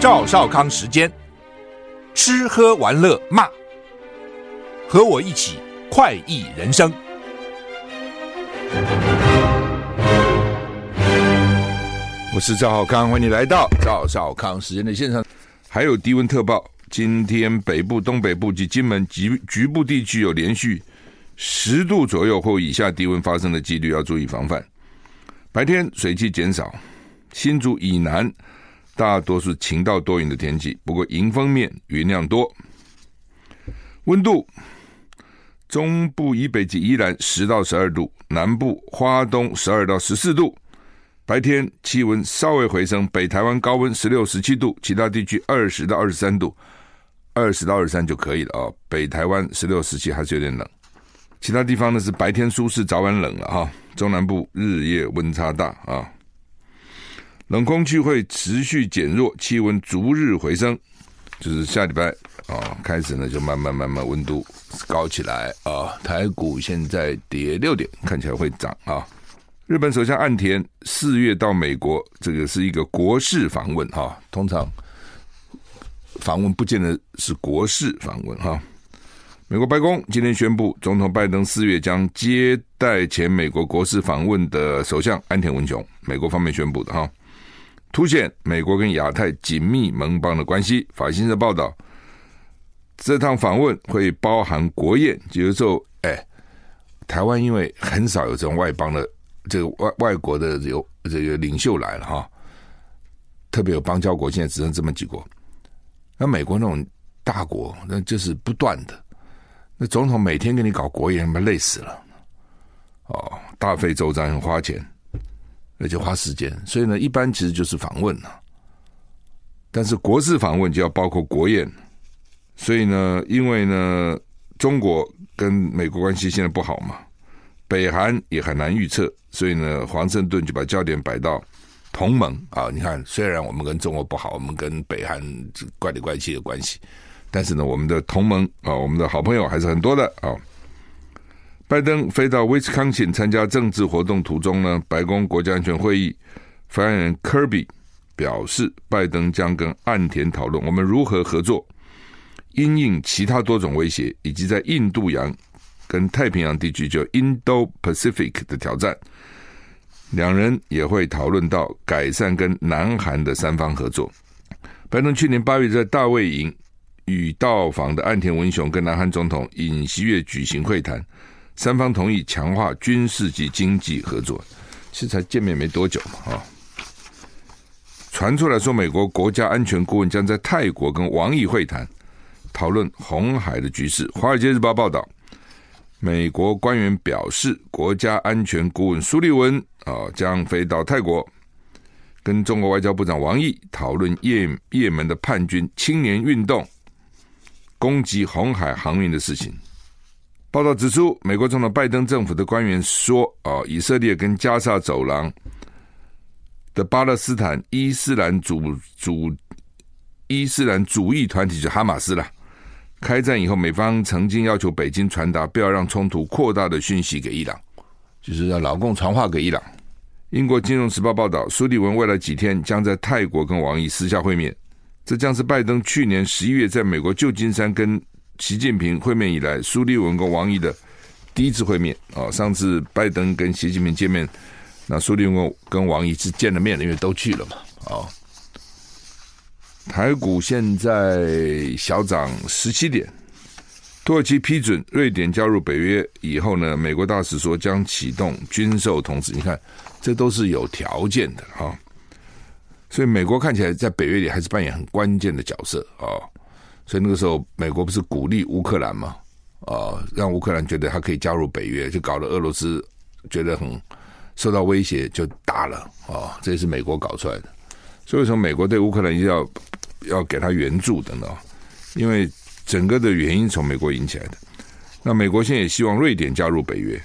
赵少康时间，吃喝玩乐骂，和我一起快意人生。我是赵少康，欢迎你来到赵少康时间的现场。还有低温特报，今天北部、东北部及金门局局部地区有连续十度左右或以下低温发生的几率，要注意防范。白天水汽减少，新竹以南大多数晴到多云的天气，不过迎风面云量多。温度，中部以北及宜兰十到十二度，南部花东十二到十四度。白天气温稍微回升，北台湾高温十六、十七度，其他地区二十到二十三度，二十到二十三就可以了啊、北台湾十六、十七还是有点冷，其他地方呢是白天舒适，早晚冷了哈、中南部日夜温差大啊、冷空气会持续减弱，气温逐日回升，就是下礼拜啊、开始呢就慢慢慢慢温度高起来啊、台股现在跌六点，看起来会涨啊。日本首相岸田四月到美国，这个是一个国事访问哈。通常访问不见得是国事访问哈。美国白宫今天宣布，总统拜登四月将接待前美国国事访问的首相岸田文雄。美国方面宣布的哈，凸显美国跟亚太紧密盟邦的关系。法新社报道，这趟访问会包含国宴，有时候哎，台湾因为很少有这种外邦的。这个外外国的有这个领袖来了哈，特别有邦交国，现在只剩这么几国。那美国那种大国，那就是不断的。那总统每天给你搞国宴，他妈累死了。哦，大费周章，很花钱，而且花时间。所以呢，一般其实就是访问了。但是国事访问就要包括国宴。所以呢，因为呢，中国跟美国关系现在不好嘛。北韩也很难预测，所以呢，华盛顿就把焦点摆到同盟啊。你看，虽然我们跟中国不好，我们跟北韩怪里怪气的关系，但是呢，我们的同盟啊，我们的好朋友还是很多的啊。拜登飞到威斯康星参加政治活动途中呢，白宫国家安全会议发言人科比表示，拜登将跟岸田讨论我们如何合作，因应其他多种威胁，以及在印度洋。跟太平洋地区就 Indo-Pacific 的挑战，两人也会讨论到改善跟南韩的三方合作。拜登去年八月在大卫营与到访的岸田文雄跟南韩总统尹锡悦举行会谈，三方同意强化军事及经济合作。其实才见面没多久嘛，啊，传出来说美国国家安全顾问将在泰国跟王毅会谈，讨论红海的局势。《华尔街日报》报道。美国官员表示，国家安全顾问苏利文啊将飞到泰国，跟中国外交部长王毅讨论叶叶门的叛军青年运动攻击红海航运的事情。报道指出，美国总统拜登政府的官员说，啊，以色列跟加沙走廊的巴勒斯坦伊斯兰主主伊斯兰主义团体就哈马斯了。开战以后，美方曾经要求北京传达不要让冲突扩大的讯息给伊朗，就是让老共传话给伊朗。英国金融时报报道，苏利文未来几天将在泰国跟王毅私下会面，这将是拜登去年十一月在美国旧金山跟习近平会面以来，苏利文跟王毅的第一次会面。啊，上次拜登跟习近平见面，那苏利文跟王毅是见了面的，因为都去了嘛。啊。台股现在小涨十七点。土耳其批准瑞典加入北约以后呢，美国大使说将启动军售通知。你看，这都是有条件的哈。所以美国看起来在北约里还是扮演很关键的角色啊。所以那个时候，美国不是鼓励乌克兰吗？啊，让乌克兰觉得他可以加入北约，就搞得俄罗斯觉得很受到威胁，就打了啊。这也是美国搞出来的。所以从美国对乌克兰一定要。要给他援助的呢，因为整个的原因从美国引起来的。那美国现在也希望瑞典加入北约，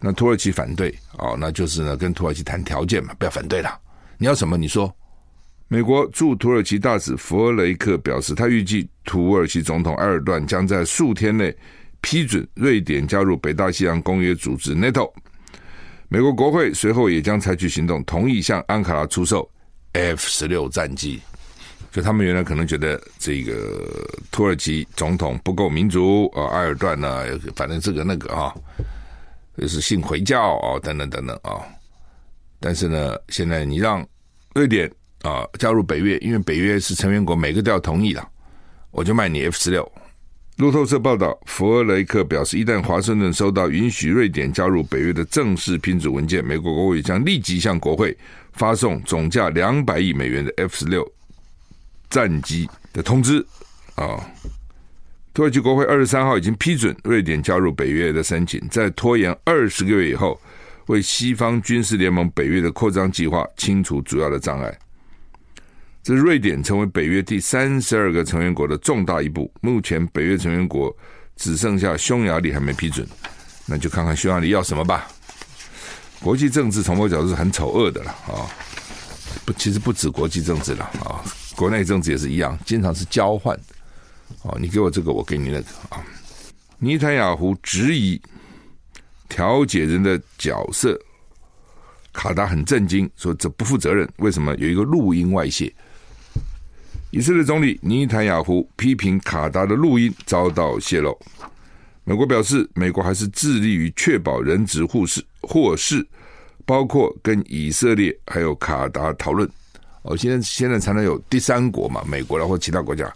那土耳其反对哦，那就是呢跟土耳其谈条件嘛，不要反对了。你要什么？你说。美国驻土耳其大使弗雷克表示，他预计土耳其总统埃尔段将在数天内批准瑞典加入北大西洋公约组织 NATO。美国国会随后也将采取行动，同意向安卡拉出售 F 十六战机。就他们原来可能觉得这个土耳其总统不够民主啊，埃尔段呢，反正这个那个啊，就是信回教啊，等等等等啊。但是呢，现在你让瑞典啊加入北约，因为北约是成员国，每个都要同意了，我就卖你 F 十六。路透社报道，弗尔雷克表示，一旦华盛顿收到允许瑞典加入北约的正式批准文件，美国国会将立即向国会发送总价两百亿美元的 F 十六战机的通知。啊，土耳其国会二十三号已经批准瑞典加入北约的申请，在拖延二十个月以后，为西方军事联盟北约的扩张计划清除主要的障碍。这是瑞典成为北约第三十二个成员国的重大一步。目前北约成员国只剩下匈牙利还没批准，那就看看匈牙利要什么吧。国际政治从某角度是很丑恶的了啊，不，其实不止国际政治了啊，国内政治也是一样，经常是交换。哦，你给我这个，我给你那个啊。尼坦雅胡质疑调解人的角色，卡达很震惊，说这不负责任。为什么有一个录音外泄？以色列总理尼坦雅胡批评卡达的录音遭到泄露。美国表示，美国还是致力于确保人质互释，获释，包括跟以色列还有卡达讨论。哦，现在现在才能有第三国嘛？美国啦或其他国家，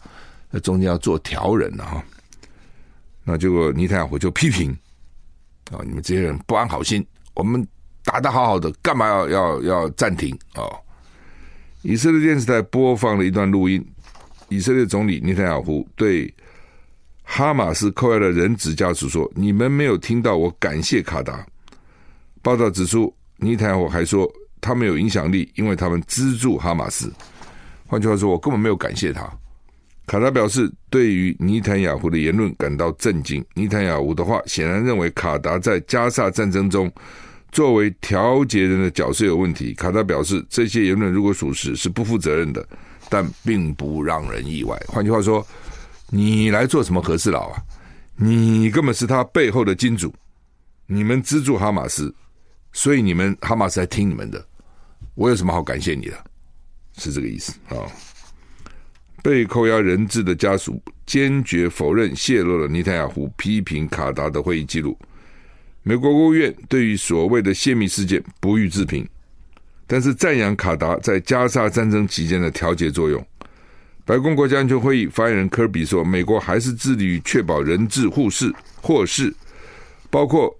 那中间要做调人了哈。那结果尼坦雅胡就批评啊，你们这些人不安好心，我们打得好好的，干嘛要要要暂停啊？以色列电视台播放了一段录音，以色列总理尼坦雅胡对哈马斯扣押的人质家属说：“你们没有听到我感谢卡达。”报道指出，尼坦雅胡还说他们有影响力，因为他们资助哈马斯。换句话说，我根本没有感谢他。卡达表示对于尼坦雅胡的言论感到震惊。尼坦雅胡的话显然认为卡达在加萨战争中。作为调解人的角色有问题，卡达表示这些言论如果属实是不负责任的，但并不让人意外。换句话说，你来做什么和事佬啊？你根本是他背后的金主，你们资助哈马斯，所以你们哈马斯还听你们的。我有什么好感谢你的？是这个意思啊？被扣押人质的家属坚决否认泄露了尼坦雅胡批评卡达的会议记录。美国国务院对于所谓的泄密事件不予置评，但是赞扬卡达在加沙战争期间的调解作用。白宫国家安全会议发言人科比说：“美国还是致力于确保人质互释、获释，包括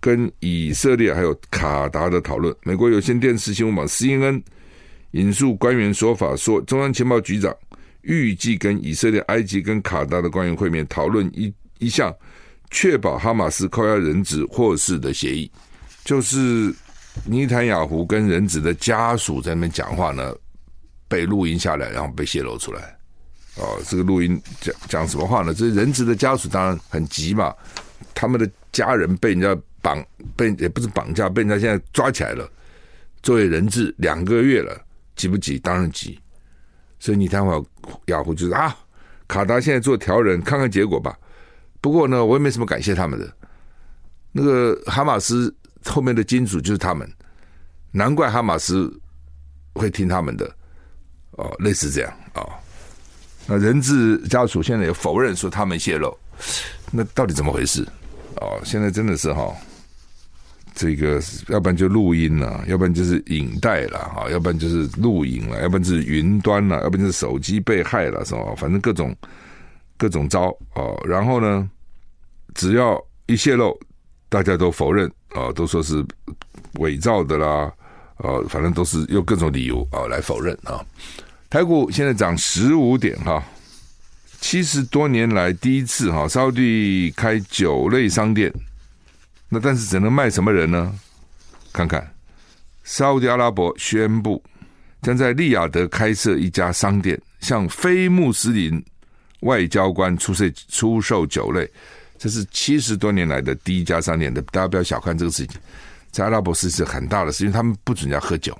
跟以色列还有卡达的讨论。”美国有线电视新闻网 CNN 引述官员说法说，中央情报局长预计跟以色列、埃及跟卡达的官员会面，讨论一一项。确保哈马斯扣押人质获释的协议，就是尼坦雅胡跟人质的家属在那边讲话呢，被录音下来，然后被泄露出来。哦，这个录音讲讲什么话呢？这人质的家属当然很急嘛，他们的家人被人家绑，被也不是绑架，被人家现在抓起来了，作为人质两个月了，急不急？当然急。所以尼坦雅胡就是啊，卡达现在做调人，看看结果吧。不过呢，我也没什么感谢他们的。那个哈马斯后面的金主就是他们，难怪哈马斯会听他们的哦，类似这样哦。那人质家属现在也否认说他们泄露，那到底怎么回事？哦，现在真的是哈、哦，这个要不然就录音了，要不然就是影带了哈，要不然就是录影了，要不然就是云端了，要不然就是手机被害了，是吧？反正各种。各种招哦，然后呢，只要一泄露，大家都否认啊、都说是伪造的啦，哦，反正都是用各种理由啊、来否认啊、台股现在涨十五点哈，七十多年来第一次哈，沙乌地开酒类商店，那但是只能卖什么人呢？看看沙乌地阿拉伯宣布将在利雅得开设一家商店，向非穆斯林。外交官出售出售酒类，这是七十多年来的第一家商店。的，大家不要小看这个事情，在阿拉伯是是很大的事，因为他们不准人家喝酒。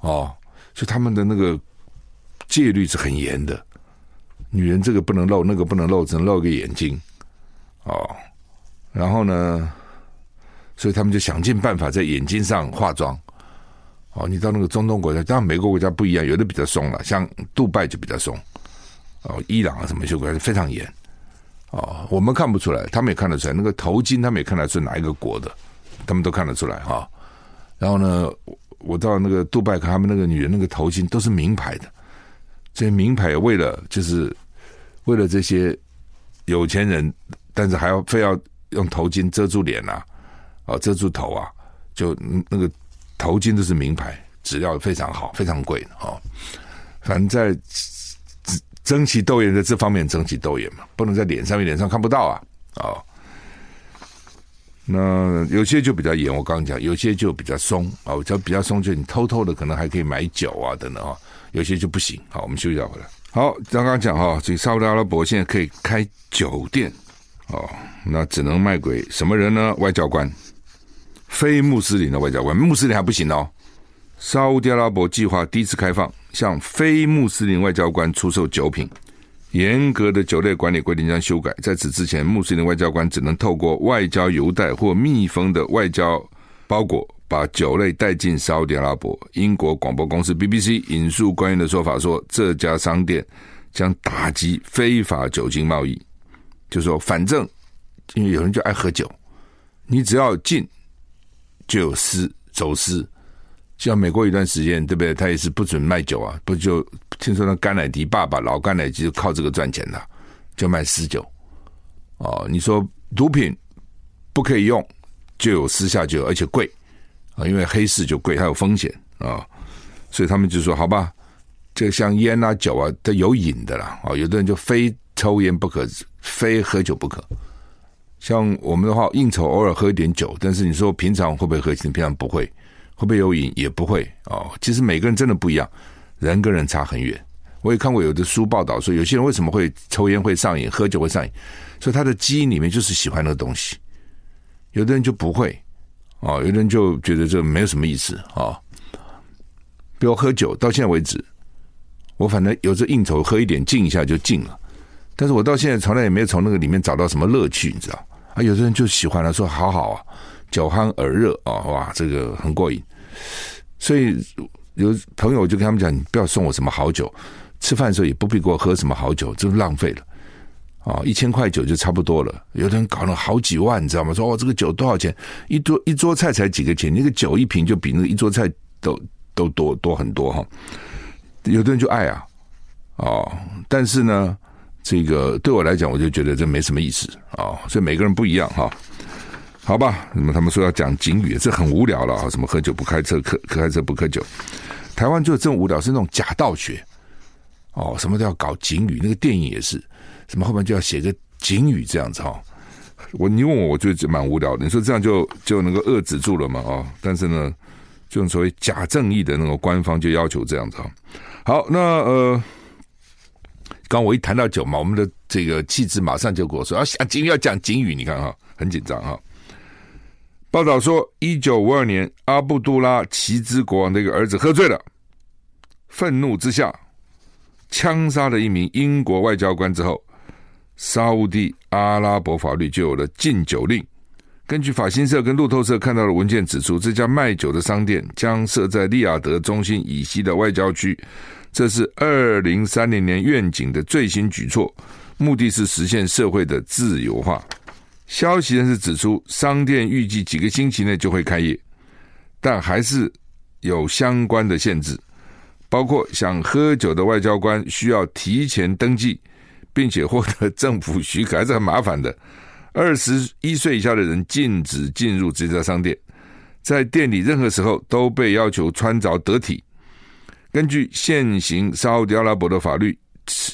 哦，所以他们的那个戒律是很严的，女人这个不能露，那个不能露，只能露个眼睛。哦，然后呢，所以他们就想尽办法在眼睛上化妆。哦，你到那个中东国家，当然每个国家不一样，有的比较松了，像杜拜就比较松。哦，伊朗啊什么些国家非常严。哦，我们看不出来，他们也看得出来。那个头巾，他们也看得出哪一个国的，他们都看得出来哈、然后呢，我到那个杜拜看他们那个女人那个头巾都是名牌的，这些名牌为了就是为了这些有钱人，但是还要非要用头巾遮住脸呐、啊，哦，遮住头啊，就那个头巾都是名牌，质料非常好，非常贵哦。反正在。争奇斗艳，在这方面争奇斗艳嘛，不能在脸上面，脸上看不到啊！哦，那有些就比较严，我刚刚讲，有些就比较松啊。我、哦、讲比较松，就你偷偷的可能还可以买酒啊等等啊。有些就不行。好，我们休息一下回来。好，刚刚讲哈，这个沙乌地阿拉伯现在可以开酒店哦，那只能卖给什么人呢？外交官，非穆斯林的外交官，穆斯林还不行哦。沙乌地阿拉伯计划第一次开放向非穆斯林外交官出售酒品，严格的酒类管理规定将修改。在此之前，穆斯林外交官只能透过外交邮袋或密封的外交包裹把酒类带进沙乌地阿拉伯。英国广播公司 BBC 引述官员的说法说，这家商店将打击非法酒精贸易，就说反正因为有人就爱喝酒，你只要进就有私走私。像美国一段时间，对不对？他也是不准卖酒啊，不就听说那甘乃迪爸爸老甘乃迪就靠这个赚钱的，就卖私酒。哦，你说毒品不可以用，就有私下酒，而且贵啊，因为黑市就贵，它有风险啊，所以他们就说好吧，这像烟啊酒啊，它有瘾的啦啊，有的人就非抽烟不可，非喝酒不可。像我们的话，应酬偶尔喝一点酒，但是你说平常会不会喝？平常不会。会不会有瘾？也不会哦。其实每个人真的不一样，人跟人差很远。我也看过有的书报道说，有些人为什么会抽烟会上瘾，喝酒会上瘾，所以他的基因里面就是喜欢那个东西。有的人就不会哦，有的人就觉得这没有什么意思啊、哦。比如喝酒，到现在为止，我反正有这应酬，喝一点静一下就静了。但是我到现在从来也没有从那个里面找到什么乐趣，你知道啊？有的人就喜欢了，说好好啊。酒酣耳热啊，哇，这个很过瘾。所以有朋友就跟他们讲：“你不要送我什么好酒，吃饭的时候也不必给我喝什么好酒，这浪费了啊！一千块酒就差不多了。有的人搞了好几万，你知道吗？说哦，这个酒多少钱？一桌一桌菜才几个钱，那个酒一瓶就比那个一桌菜都都多多很多哈。有的人就爱啊，哦，但是呢，这个对我来讲，我就觉得这没什么意思啊。所以每个人不一样哈。”好吧，那么他们说要讲警语，这很无聊了啊！什么喝酒不开车，开开车不喝酒。台湾就这么无聊，是那种假道学哦，什么都要搞警语。那个电影也是，什么后面就要写个警语这样子哈。我你问我，我觉得蛮无聊的。你说这样就就能够遏制住了嘛？啊，但是呢，这种所谓假正义的那种官方就要求这样子哈。好，那呃，刚我一谈到酒嘛，我们的这个气质马上就跟我说要讲警语，要讲警语，你看哈，很紧张哈。报道说，一九五二年，阿布杜拉齐兹国王的一个儿子喝醉了，愤怒之下枪杀了一名英国外交官之后，沙乌地阿拉伯法律就有了禁酒令。根据法新社跟路透社看到的文件指出，这家卖酒的商店将设在利雅得中心以西的外交区，这是二零三零年愿景的最新举措，目的是实现社会的自由化。消息人士指出，商店预计几个星期内就会开业，但还是有相关的限制，包括想喝酒的外交官需要提前登记，并且获得政府许可，还是很麻烦的。二十一岁以下的人禁止进入这家商店，在店里任何时候都被要求穿着得体。根据现行沙乌地阿拉伯的法律，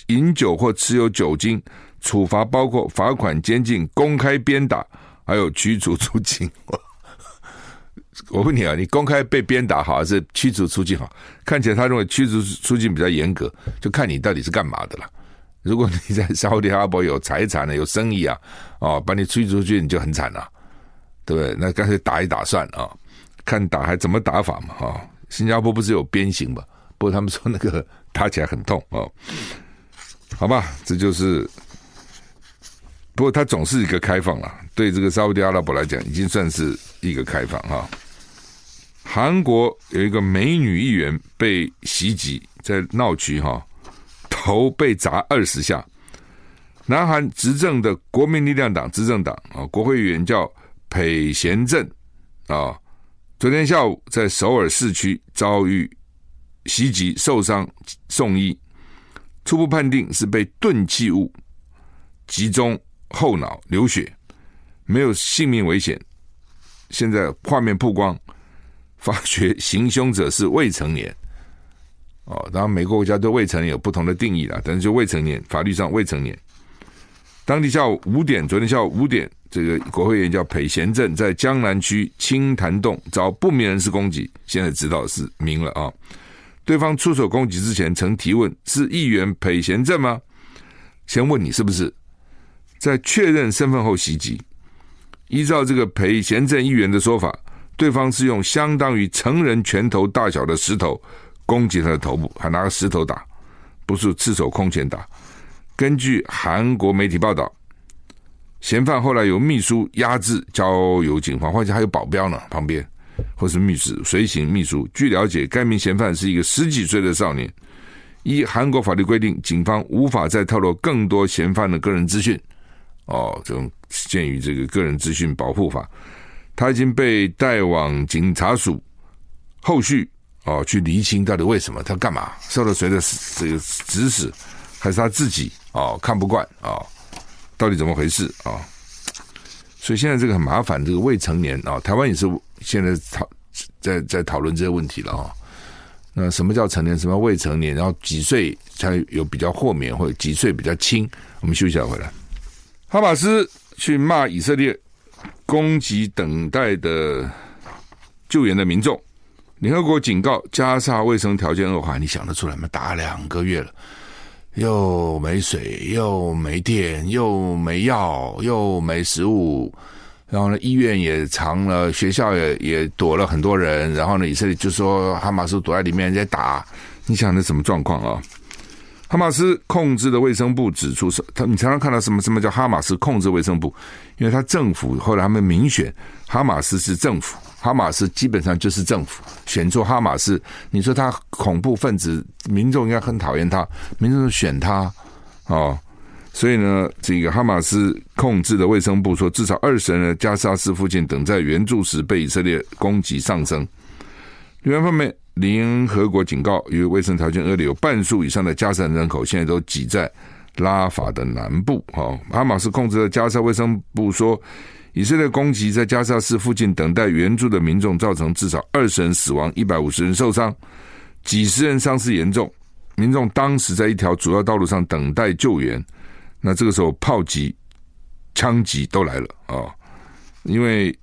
饮酒或持有酒精。处罚包括罚款、监禁、公开鞭打，还有驱逐出境。我问你啊，你公开被鞭打好，还是驱逐出境好？看起来他认为驱逐出境比较严格，就看你到底是干嘛的了。如果你在沙乌地阿拉伯有财产呢，有生意啊，哦，把你驱逐出去，你就很惨了，对不对？那干脆打一打算啊，看打还怎么打法嘛？哈，新加坡不是有鞭刑嘛？不过他们说那个打起来很痛哦。好吧，这就是。不过它总是一个开放了，对这个沙乌地阿拉伯来讲，已经算是一个开放哈。韩国有一个美女议员被袭击，在闹区哈，头被砸二十下。南韩执政的国民力量党执政党啊，国会议员叫裴贤镇啊，昨天下午在首尔市区遭遇袭击受伤送医，初步判定是被钝器物击中后脑流血，没有性命危险。现在画面曝光，发觉行凶者是未成年。哦，当然每个国家对未成年有不同的定义啦，但是就未成年，法律上未成年。当地下午五点，昨天下午五点，这个国会议员叫裴贤镇，在江南区清潭洞遭不明人士攻击，现在知道是明了啊。对方出手攻击之前，曾提问：“是议员裴贤镇吗？”先问你是不是，在确认身份后袭击。依照这个裴贤镇议员的说法，对方是用相当于成人拳头大小的石头攻击他的头部，还拿个石头打，不是赤手空拳打。根据韩国媒体报道，嫌犯后来由秘书压制交由警方，或者还有保镖呢，旁边或是秘书随行秘书。据了解，该名嫌犯是一个十几岁的少年。依韩国法律规定，警方无法再透露更多嫌犯的个人资讯。哦，这种鉴于这个个人资讯保护法，他已经被带往警察署，后续哦去厘清到底为什么他干嘛，受了谁的这个指使。还是他自己哦，看不惯啊，到底怎么回事啊？所以现在这个很麻烦，这个未成年啊，台湾也是现在讨在在讨论这些问题了啊。那什么叫成年？什么未成年？然后几岁才有比较豁免，或者几岁比较轻？我们休息一下回来。哈马斯去骂以色列攻击等待的救援的民众，联合国警告加沙卫生条件恶化，你想得出来吗？打两个月了。又没水，又没电，又没药，又没食物，然后呢，医院也藏了，学校也也躲了很多人，然后呢，以色列就说哈马斯躲在里面在打，你想那什么状况啊？哈马斯控制的卫生部指出，是他你常常看到什么什么叫哈马斯控制卫生部，因为他政府后来他们民选哈马斯是政府。哈马斯基本上就是政府选出哈马斯，你说他恐怖分子，民众应该很讨厌他，民众选他哦，所以呢，这个哈马斯控制的卫生部说，至少二十人加沙市附近等在援助时被以色列攻击丧生。另外一方面，联合国警告，由于卫生条件恶劣，有半数以上的加沙人口现在都挤在拉法的南部。哈马斯控制的加沙卫生部说。以色列攻击在加沙市附近等待援助的民众，造成至少二十人死亡、一百五十人受伤、几十人伤势严重。民众当时在一条主要道路上等待救援，那这个时候炮击、枪击都来了啊！因为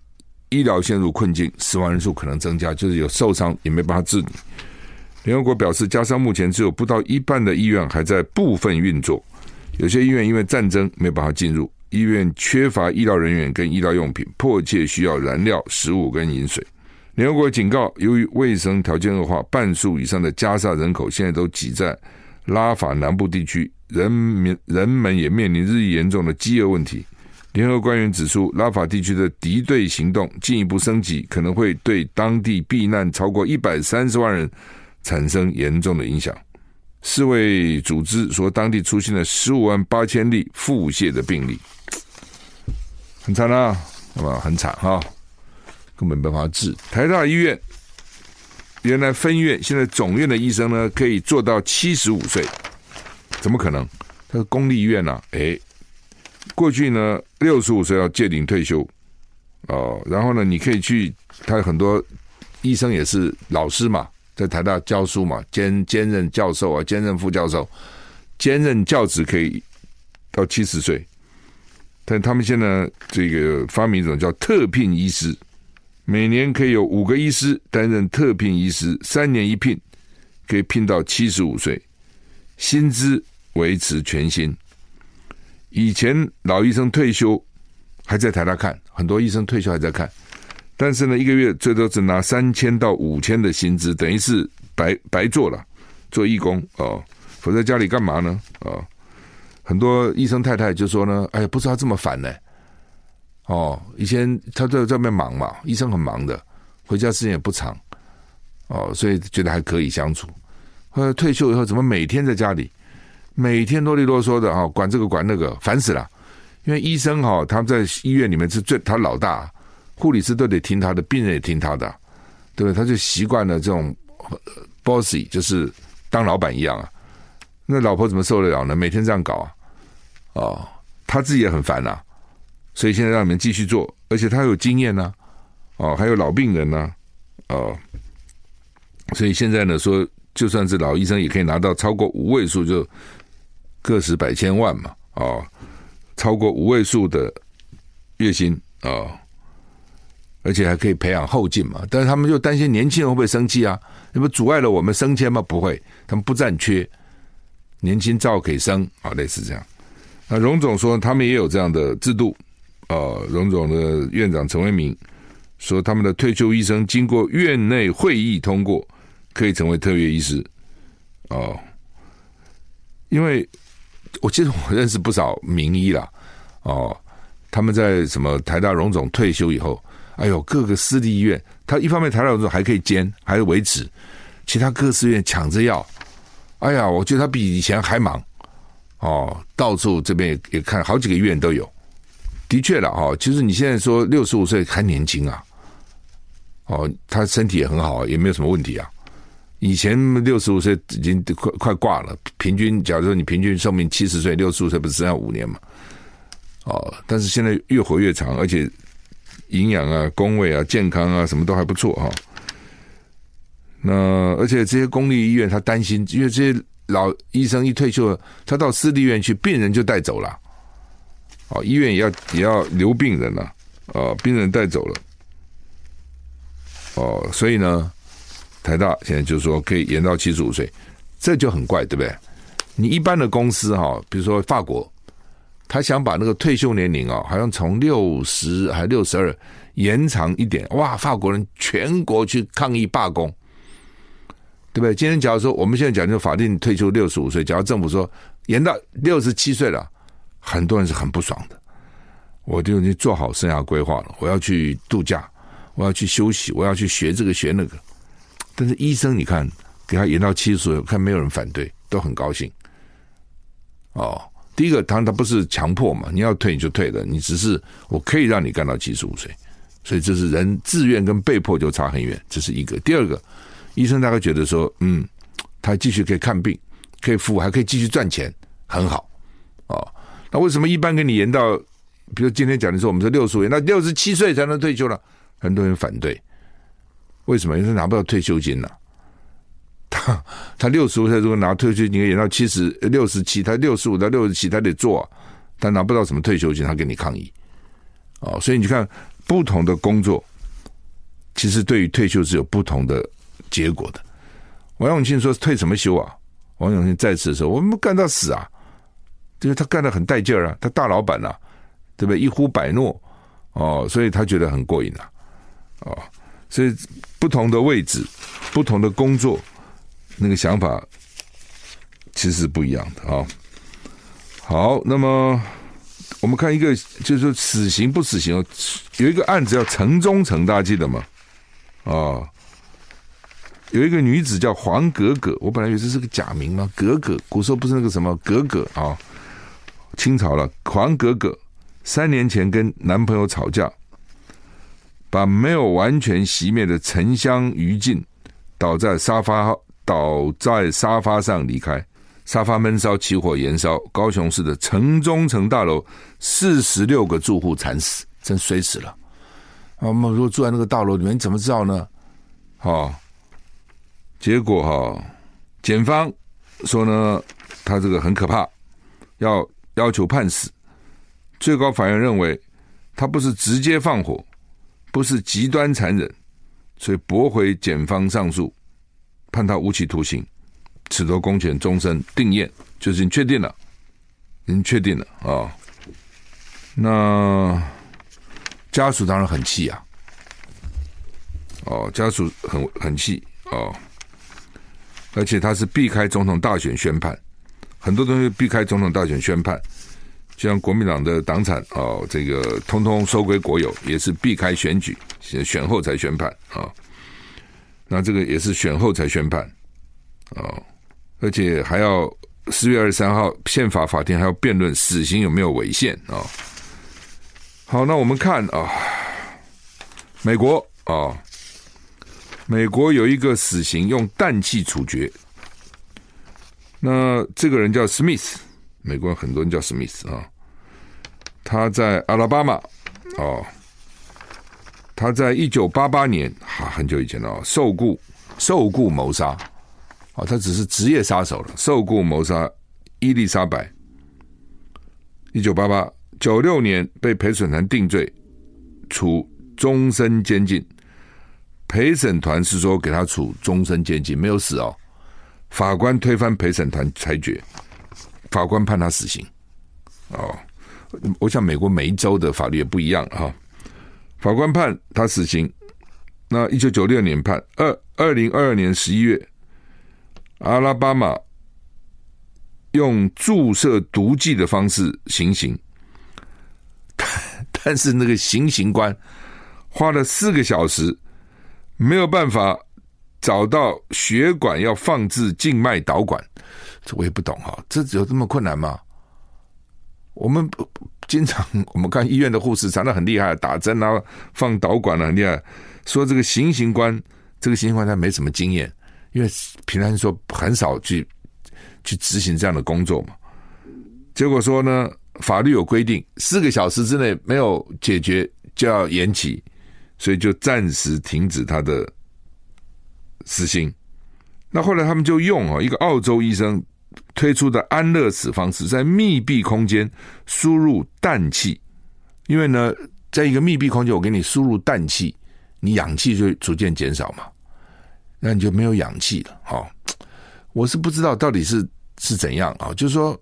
医疗陷入困境，死亡人数可能增加，就是有受伤也没办法治理。联合国表示，加沙目前只有不到一半的医院还在部分运作，有些医院因为战争没办法进入。医院缺乏医疗人员跟医疗用品，迫切需要燃料、食物跟饮水。联合国警告，由于卫生条件恶化，半数以上的加沙人口现在都挤在拉法南部地区，人民人们也面临日益严重的饥饿问题。联合官员指出，拉法地区的敌对行动进一步升级，可能会对当地避难超过一百三十万人产生严重的影响。世卫组织说，当地出现了十五万八千例腹泻的病例。很惨啊，那么很惨哈，根本没办法治。台大医院原来分院，现在总院的医生呢，可以做到七十五岁，怎么可能？他是公立医院呐、啊，哎，过去呢六十五岁要届龄退休哦，然后呢你可以去，他很多医生也是老师嘛，在台大教书嘛，兼兼任教授啊，兼任副教授，兼任教职可以到七十岁。但他们现在这个发明一种叫特聘医师，每年可以有五个医师担任特聘医师，三年一聘，可以聘到七十五岁，薪资维持全薪。以前老医生退休还在台大看，很多医生退休还在看，但是呢，一个月最多只拿三千到五千的薪资，等于是白白做了，做义工哦，否则家里干嘛呢？哦。很多医生太太就说呢：“哎呀，不知道这么烦呢。哦，以前他在在外面忙嘛，医生很忙的，回家时间也不长。哦，所以觉得还可以相处。后来退休以后，怎么每天在家里，每天啰里啰嗦的哈，管这个管那个，烦死了。因为医生哈，他们在医院里面是最他老大，护理师都得听他的，病人也听他的，对不对？他就习惯了这种 bossy，就是当老板一样啊。那老婆怎么受得了呢？每天这样搞啊，哦，他自己也很烦呐、所以现在让你们继续做，而且他有经验呢、哦，还有老病人呢、哦，所以现在呢说，就算是老医生也可以拿到超过五位数，就个十百千万嘛，哦。超过五位数的月薪啊、而且还可以培养后进嘛。但是他们就担心年轻人会不会生气啊？那不阻碍了我们升迁吗？不会，他们不占缺，年轻照可以升啊，类似这样。那荣总说他们也有这样的制度啊。荣总的院长陈为民说，他们的退休医生经过院内会议通过，可以成为特约医师、哦，因为。我记得我认识不少名医啦，哦，他们在什么台大荣总退休以后，哎呦，各个私立医院，他一方面台大荣总还可以兼，还维持，其他各私院抢着要，哎呀，我觉得他比以前还忙，哦，到处这边也也看好几个医院都有，的确了哦，其实你现在说六十五岁还年轻啊，哦，他身体也很好，也没有什么问题啊。以前六十五岁已经快快挂了，平均假如说你平均寿命七十岁，六十五岁不是剩下五年嘛？哦，但是现在越活越长，而且营养啊、工位啊、健康啊什么都还不错哈、哦。那而且这些公立医院他担心，因为这些老医生一退休，他到私立医院去，病人就带走了。哦，医院也要也要留病人了，哦，病人带走了。哦，所以呢。台大现在就是说可以延到七十五岁，这就很怪，对不对？你一般的公司哈，比如说法国，他想把那个退休年龄啊，好像从六十还六十二延长一点，哇！法国人全国去抗议罢工，对不对？今天假如说我们现在讲究法定退休六十五岁，假如政府说延到六十七岁了，很多人是很不爽的。我就已经做好生涯规划了，我要去度假，我要去休息，我要去学这个学那个。但是医生，你看给他延到七十岁，看没有人反对，都很高兴。哦，第一个，他他不是强迫嘛，你要退你就退了，你只是我可以让你干到七十五岁，所以这是人自愿跟被迫就差很远，这是一个。第二个，医生大概觉得说，嗯，他继续可以看病，可以服务，还可以继续赚钱，很好。哦，那为什么一般给你延到，比如今天讲的时候，我们说六十岁，那六十七岁才能退休了，很多人反对。为什么？因为他拿不到退休金呢、他他六十五岁如果拿退休金，延到七十六十七，他六十五到六十七，他得做，啊他拿不到什么退休金，他跟你抗议。哦，所以你看，不同的工作，其实对于退休是有不同的结果的。王永庆说：“退什么休啊？”王永庆在此的时候，我们干到死啊！就是他干得很带劲儿啊，他大老板呐、对不对？一呼百诺哦，所以他觉得很过瘾啊，哦。所以不同的位置、不同的工作，那个想法其实是不一样的啊。好，那么我们看一个，就是说死刑不死刑，有一个案子叫城中城，大家记得吗？啊，有一个女子叫黄格格，我本来以为这是个假名嘛，格格，古时候不是那个什么格格啊，清朝了，黄格格三年前跟男朋友吵架。把没有完全熄灭的沉香余烬倒在沙发，倒在沙发上离开，沙发闷烧起火燃烧。高雄市的城中城大楼四十六个住户惨死，真衰死了。我们如果住在那个大楼里面，你怎么知道呢？哦，结果哈，检方说呢，他这个很可怕，要要求判死。最高法院认为，他不是直接放火。不是极端残忍，所以驳回检方上诉，判他无期徒刑，褫夺公权终身定谳，就是已经确定了，已经确定了啊、哦。那家属当然很气啊，哦，家属很很气哦，而且他是避开总统大选宣判，很多东西避开总统大选宣判。就像国民党的党产哦，这个通通收归国有，也是避开选举，选后才宣判啊、哦。那这个也是选后才宣判哦，而且还要四月二十三号宪法法庭还要辩论死刑有没有违宪啊、好，那我们看啊、美国啊、美国有一个死刑用氮气处决，那这个人叫史密斯，美国很多人叫史密斯啊，他在阿拉巴马哦。他在一九八八年，哈，很久以前了哦，受雇受雇谋杀，啊，他只是职业杀手了，受雇谋杀伊丽莎白。一九八八九六年被陪审团定罪，处终身监禁。陪审团是说给他处终身监禁，没有死哦。法官推翻陪审团裁决，法官判他死刑。哦，我想美国每一州的法律也不一样哈。法官判他死刑，那一九九六年判，二二零二二年十一月，阿拉巴马用注射毒剂的方式行刑，但 但是那个行刑官花了四个小时，没有办法找到血管要放置静脉导管，这我也不懂哈，这有这么困难吗？我们经常我们看医院的护士，长得很厉害，打针啊，放导管啊，很厉害。说这个行刑官，这个行刑官他没什么经验，因为平常说很少去去执行这样的工作嘛。结果说呢，法律有规定，四个小时之内没有解决就要延期，所以就暂时停止他的死刑。那后来他们就用啊，一个澳洲医生。推出的安乐死方式，在密闭空间输入氮气，因为呢，在一个密闭空间，我给你输入氮气，你氧气就逐渐减少嘛，那你就没有氧气了。哈，我是不知道到底是是怎样啊，就是说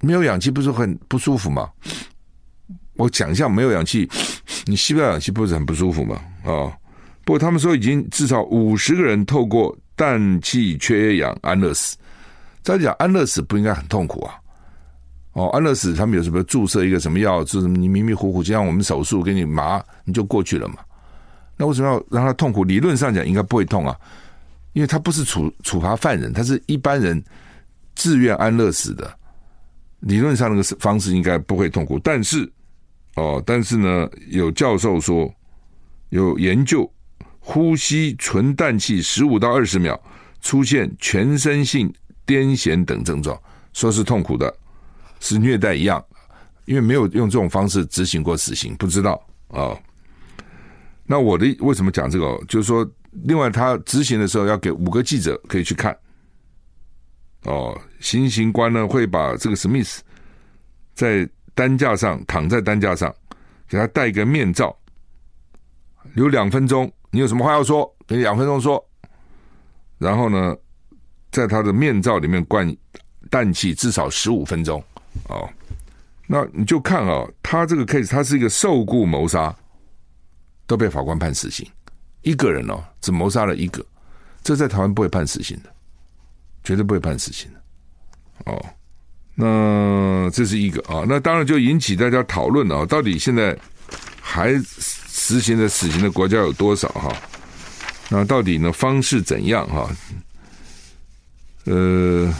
没有氧气不是很不舒服吗？我想象没有氧气，你吸不到氧气不是很不舒服吗？啊，不过他们说已经至少五十个人透过氮气缺氧安乐死。再讲安乐死不应该很痛苦啊？哦，安乐死他们有什么注射一个什么药，就是你迷迷糊糊，就像我们手术给你麻，你就过去了嘛。那为什么要让他痛苦？理论上讲应该不会痛啊，因为他不是处处罚犯人，他是一般人自愿安乐死的。理论上那个方式应该不会痛苦，但是哦，但是呢，有教授说有研究，呼吸纯氮气十五到二十秒，出现全身性。癫痫等症状，说是痛苦的，是虐待一样，因为没有用这种方式执行过死刑，不知道啊、哦。那我的为什么讲这个？就是说，另外他执行的时候要给五个记者可以去看。哦，行刑官呢会把这个史密斯在担架上躺在担架上，给他戴一个面罩，留两分钟，你有什么话要说，给两分钟说，然后呢？在他的面罩里面灌氮气，至少十五分钟哦。那你就看啊、哦，他这个 case，他是一个受雇谋杀，都被法官判死刑。一个人哦，只谋杀了一个，这在台湾不会判死刑的，绝对不会判死刑的。哦，那这是一个啊、那当然就引起大家讨论了啊，到底现在还实行的死刑的国家有多少哈？那到底呢方式怎样哈？呃，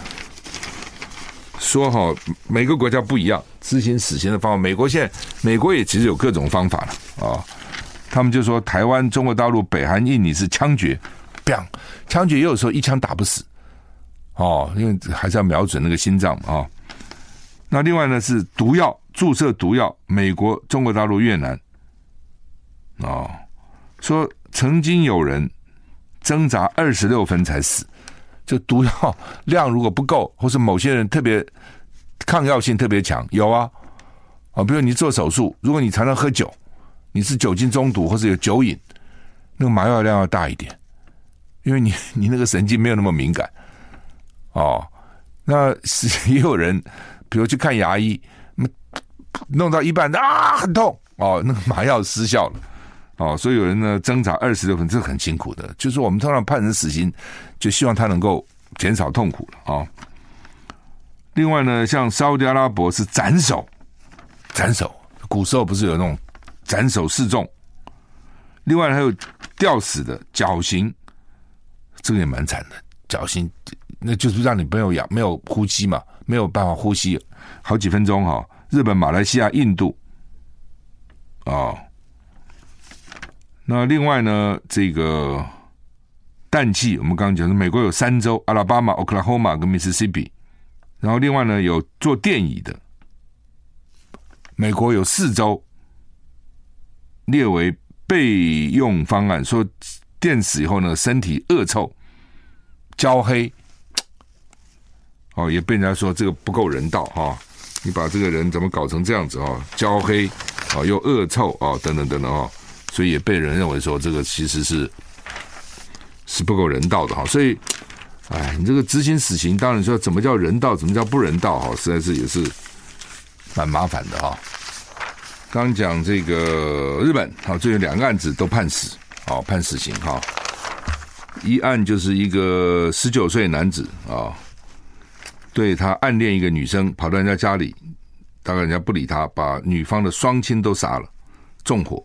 说好每个国家不一样，执行死刑的方法。美国现在，美国也其实有各种方法了啊、他们就说，台湾、中国大陆、北韩、印尼是枪决，砰，枪决也有时候一枪打不死，哦，因为还是要瞄准那个心脏啊、那另外呢是毒药注射毒药，美国、中国大陆、越南，哦，说曾经有人挣扎二十六分才死。就毒药量如果不够，或是某些人特别抗药性特别强，有啊，啊，比如你做手术，如果你常常喝酒，你是酒精中毒或者有酒瘾，那个麻药量要大一点，因为你 你那个神经没有那么敏感，哦，那是也有人，比如去看牙医，弄到一半啊很痛，哦，那个麻药失效了。哦，所以有人呢挣扎二十六分，这很辛苦的。就是我们通常判人死刑，就希望他能够减少痛苦了啊、哦。另外呢，像沙特阿拉伯是斩首，斩首，古时候不是有那种斩首示众。另外还有吊死的、绞刑，这个也蛮惨的，绞刑，那就是让你没有氧，没有呼吸嘛，没有办法呼吸，好几分钟哈、哦。日本、马来西亚、印度，哦，那另外呢，这个氮气，我们刚刚讲的，美国有三州：阿拉巴马、奥克拉荷马跟密西西比。然后另外呢，有做电椅的，美国有四州列为备用方案，说电死以后呢，身体恶臭、焦黑，哦，也被人家说这个不够人道哈。哦你把这个人怎么搞成这样子啊？焦黑啊，又恶臭啊，等等等等啊，所以也被人认为说这个其实是是不够人道的哈。所以，哎，你这个执行死刑，当然说怎么叫人道，怎么叫不人道哈，实在是也是蛮麻烦的哈。刚讲这个日本啊，最近两个案子都判死，啊，判死刑哈。一案就是一个十九岁男子啊。对他暗恋一个女生，跑到人家家里，大概人家不理他，把女方的双亲都杀了，纵火，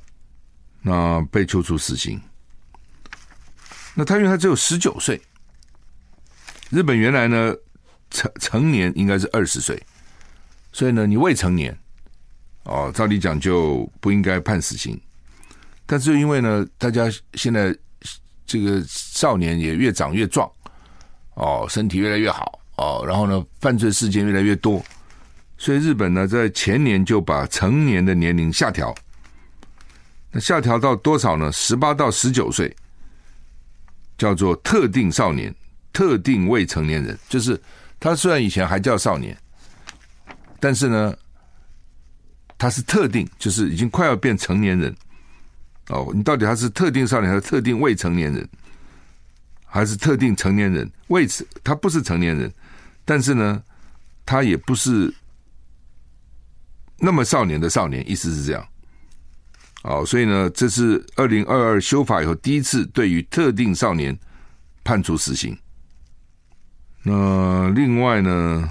那被求处死刑。那他因为他只有十九岁，日本原来呢成成年应该是二十岁，所以呢你未成年，哦，照理讲就不应该判死刑。但是因为呢，大家现在这个少年也越长越壮，哦，身体越来越好。哦，然后呢，犯罪事件越来越多，所以日本呢，在前年就把成年的年龄下调。那下调到多少呢？十八到十九岁，叫做特定少年、特定未成年人。就是他虽然以前还叫少年，但是呢，他是特定，就是已经快要变成年人。哦，你到底他是特定少年还是特定未成年人，还是特定成年人？未成，他不是成年人。但是呢，他也不是那么少年的少年，意思是这样。哦，所以呢，这是二零二二修法以后第一次对于特定少年判处死刑。那另外呢，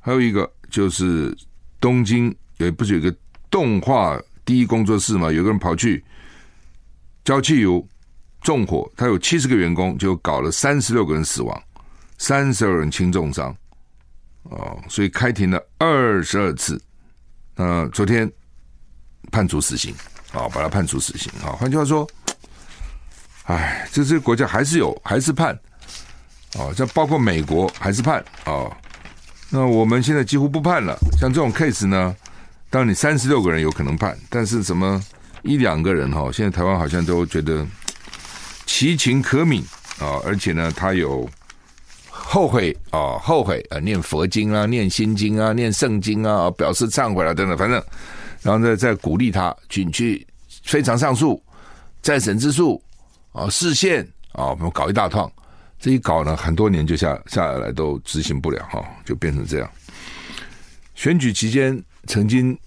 还有一个就是东京也不是有个动画第一工作室嘛？有个人跑去浇汽油纵火，他有七十个员工，就搞了三十六个人死亡。三十二人轻重伤，哦，所以开庭了二十二次。那昨天判处死刑，啊，把他判处死刑。啊，换句话说，哎，这这个国家还是有，还是判，哦，这包括美国还是判，哦，那我们现在几乎不判了。像这种 case 呢，当你三十六个人有可能判，但是什么一两个人哈，现在台湾好像都觉得其情可悯啊，而且呢，他有。后悔啊，后悔啊，念佛经啊，念心经啊，念圣经啊，表示忏悔了等等，反正，然后再再鼓励他去去非常上诉、再审之诉啊，释宪啊，我们搞一大趟，这一搞呢，很多年就下下来都执行不了哈，就变成这样。选举期间曾经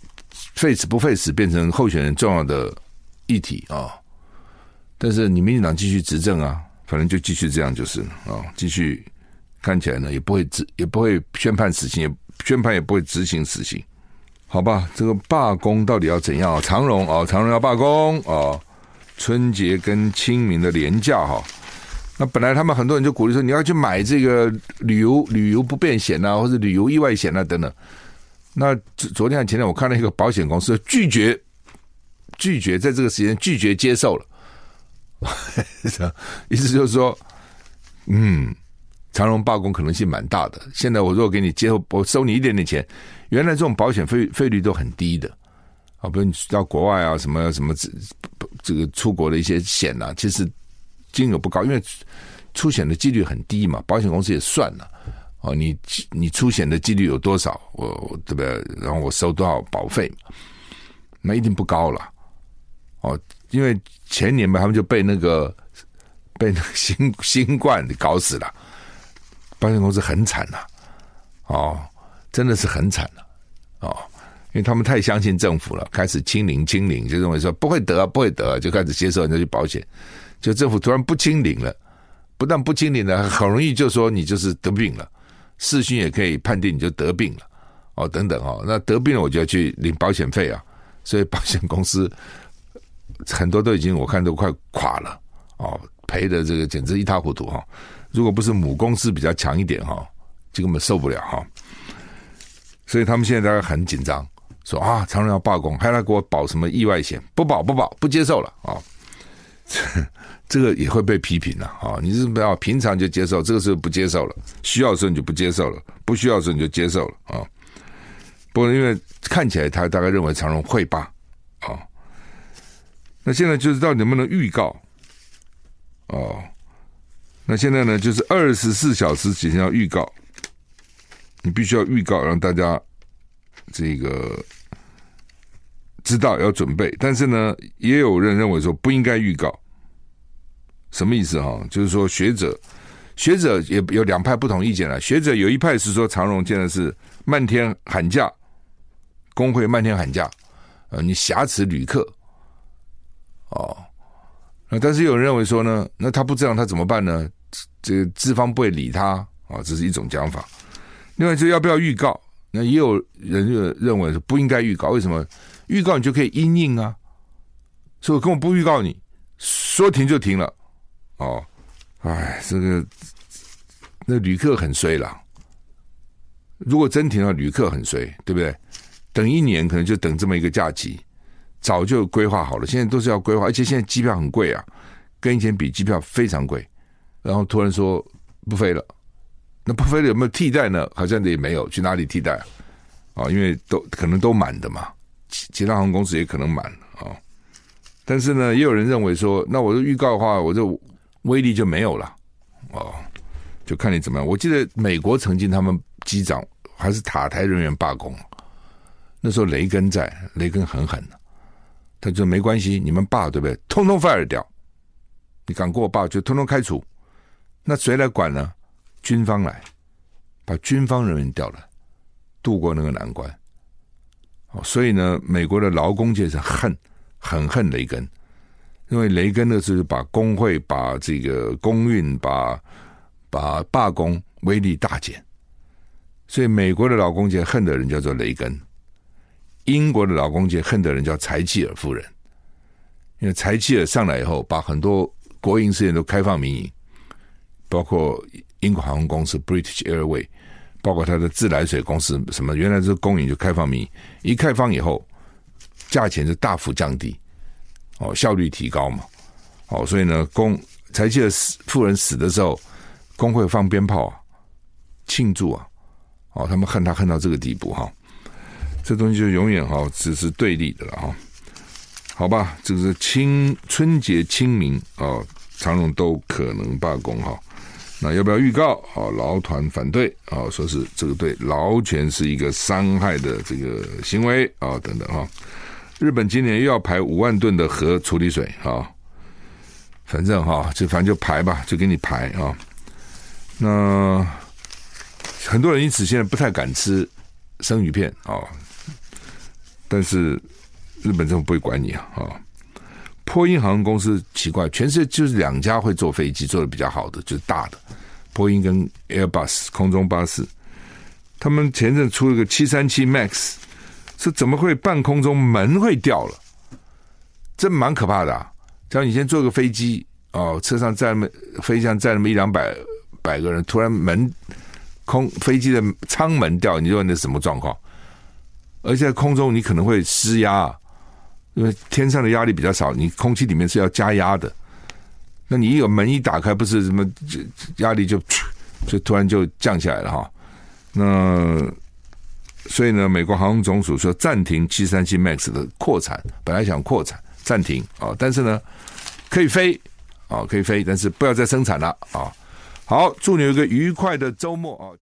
废死不废死变成候选人重要的议题啊，但是你民进党继续执政啊，反正就继续这样就是啊，继续。看起来呢，也不会执，也不会宣判死刑，也宣判也不会执行死刑，好吧？这个罢工到底要怎样？长荣啊，长荣要罢工啊！春节跟清明的连假哈，那本来他们很多人就鼓励说，你要去买这个旅游旅游不便险啊，或者旅游意外险啊等等。那昨昨天和前天我看到一个保险公司拒绝拒绝在这个时间拒绝接受了，意思就是说，嗯。长荣罢工可能性蛮大的。现在我如果给你接受，我收你一点点钱。原来这种保险费费率都很低的啊，比如你到国外啊，什么什么这这个出国的一些险啊，其实金额不高，因为出险的几率很低嘛。保险公司也算了哦，你你出险的几率有多少，我对不对？然后我收多少保费，那一定不高了哦。因为前年吧，他们就被那个被那个 新新冠搞死了。保险公司很惨呐，哦，真的是很惨了，哦，因为他们太相信政府了，开始清零清零，就认为说不会得不会得，就开始接受人家去保险，就政府突然不清零了，不但不清零了，很容易就说你就是得病了，视讯也可以判定你就得病了，哦，等等哦，那得病了我就要去领保险费啊，所以保险公司 很多都已经我看都快垮了，哦，赔的这个简直一塌糊涂哈。如果不是母公司比较强一点哈，就根本受不了哈。所以他们现在大概很紧张，说啊，长荣要罢工，还要给我保什么意外险？不保不保，不接受了啊！这个也会被批评了啊！你是不要平常就接受，这个时候不接受了，需要的时候你就不接受了，不需要的时候你就接受了啊！不过因为看起来他大概认为长荣会罢啊，那现在就是到底能不能预告哦？那现在呢，就是二十四小时之前要预告。你必须要预告，让大家这个知道要准备。但是呢，也有人认为说不应该预告，什么意思哈？就是说学者学者也有两派不同意见了。学者有一派是说长荣建的是漫天喊价，工会漫天喊价，呃，你挟持旅客哦。那但是有人认为说呢，那他不这样他怎么办呢？这个资方不会理他啊，这是一种讲法。另外，就要不要预告？那也有人就认为是不应该预告。为什么？预告你就可以因应啊，所以我根本不预告你，说停就停了。哦，哎，这个那旅客很衰了。如果真停了，旅客很衰，对不对？等一年可能就等这么一个假期，早就规划好了。现在都是要规划，而且现在机票很贵啊，跟以前比，机票非常贵。然后突然说不飞了。那不飞了有没有替代呢？好像也没有，去哪里替代啊？啊，因为都可能都满的嘛，其其他航空公司也可能满啊。但是呢，也有人认为说，那我的预告的话，我这威力就没有了哦，就看你怎么样。我记得美国曾经他们机长还是塔台人员罢工，那时候雷根在，雷根很狠，他就没关系，你们罢对不对？通通 fire 掉，你敢给我罢就通通开除，那谁来管呢？军方来，把军方人员调来，渡过那个难关。哦，所以呢，美国的劳工界是恨，很恨雷根，因为雷根呢是把工会、把这个工运、把把罢工威力大减，所以美国的劳工界恨的人叫做雷根，英国的劳工界恨的人叫柴契尔夫人，因为柴契尔上来以后，把很多国营事业都开放民营，包括。英国航空公司 British Airway，包括它的自来水公司，什么原来是公营就开放民营，一开放以后，价钱就大幅降低，哦，效率提高嘛，哦，所以呢，工才记得死富人死的时候，工会放鞭炮啊，庆祝啊，哦，他们恨他恨到这个地步哈，这东西就永远哈只是对立的了哈，好吧，这是清春节清明啊，长荣都可能罢工哈。那要不要预告？啊，劳团反对啊，说是这个对劳权是一个伤害的这个行为啊，等等哈。日本今年又要排五万吨的核处理水啊，反正哈，就反正就排吧，就给你排啊。那很多人因此现在不太敢吃生鱼片啊，但是日本政府不会管你啊啊。波音航空公司奇怪，全世界就是两家会坐飞机做的比较好的，就是大的波音跟 Airbus 空中巴士。他们前阵出了个七三七 MAX，是怎么会半空中门会掉了？这蛮可怕的啊！只要你先坐个飞机哦，车上载那么飞机上载那么一两百百个人，突然门空飞机的舱门掉，你说那什么状况？而且在空中你可能会失压啊。因为天上的压力比较少，你空气里面是要加压的。那你一有门一打开，不是什么压力就就突然就降下来了哈。那所以呢，美国航空总署说暂停七三七 MAX 的扩产，本来想扩产暂停啊，但是呢可以飞啊，可以飞，但是不要再生产了啊。好，祝你有一个愉快的周末啊。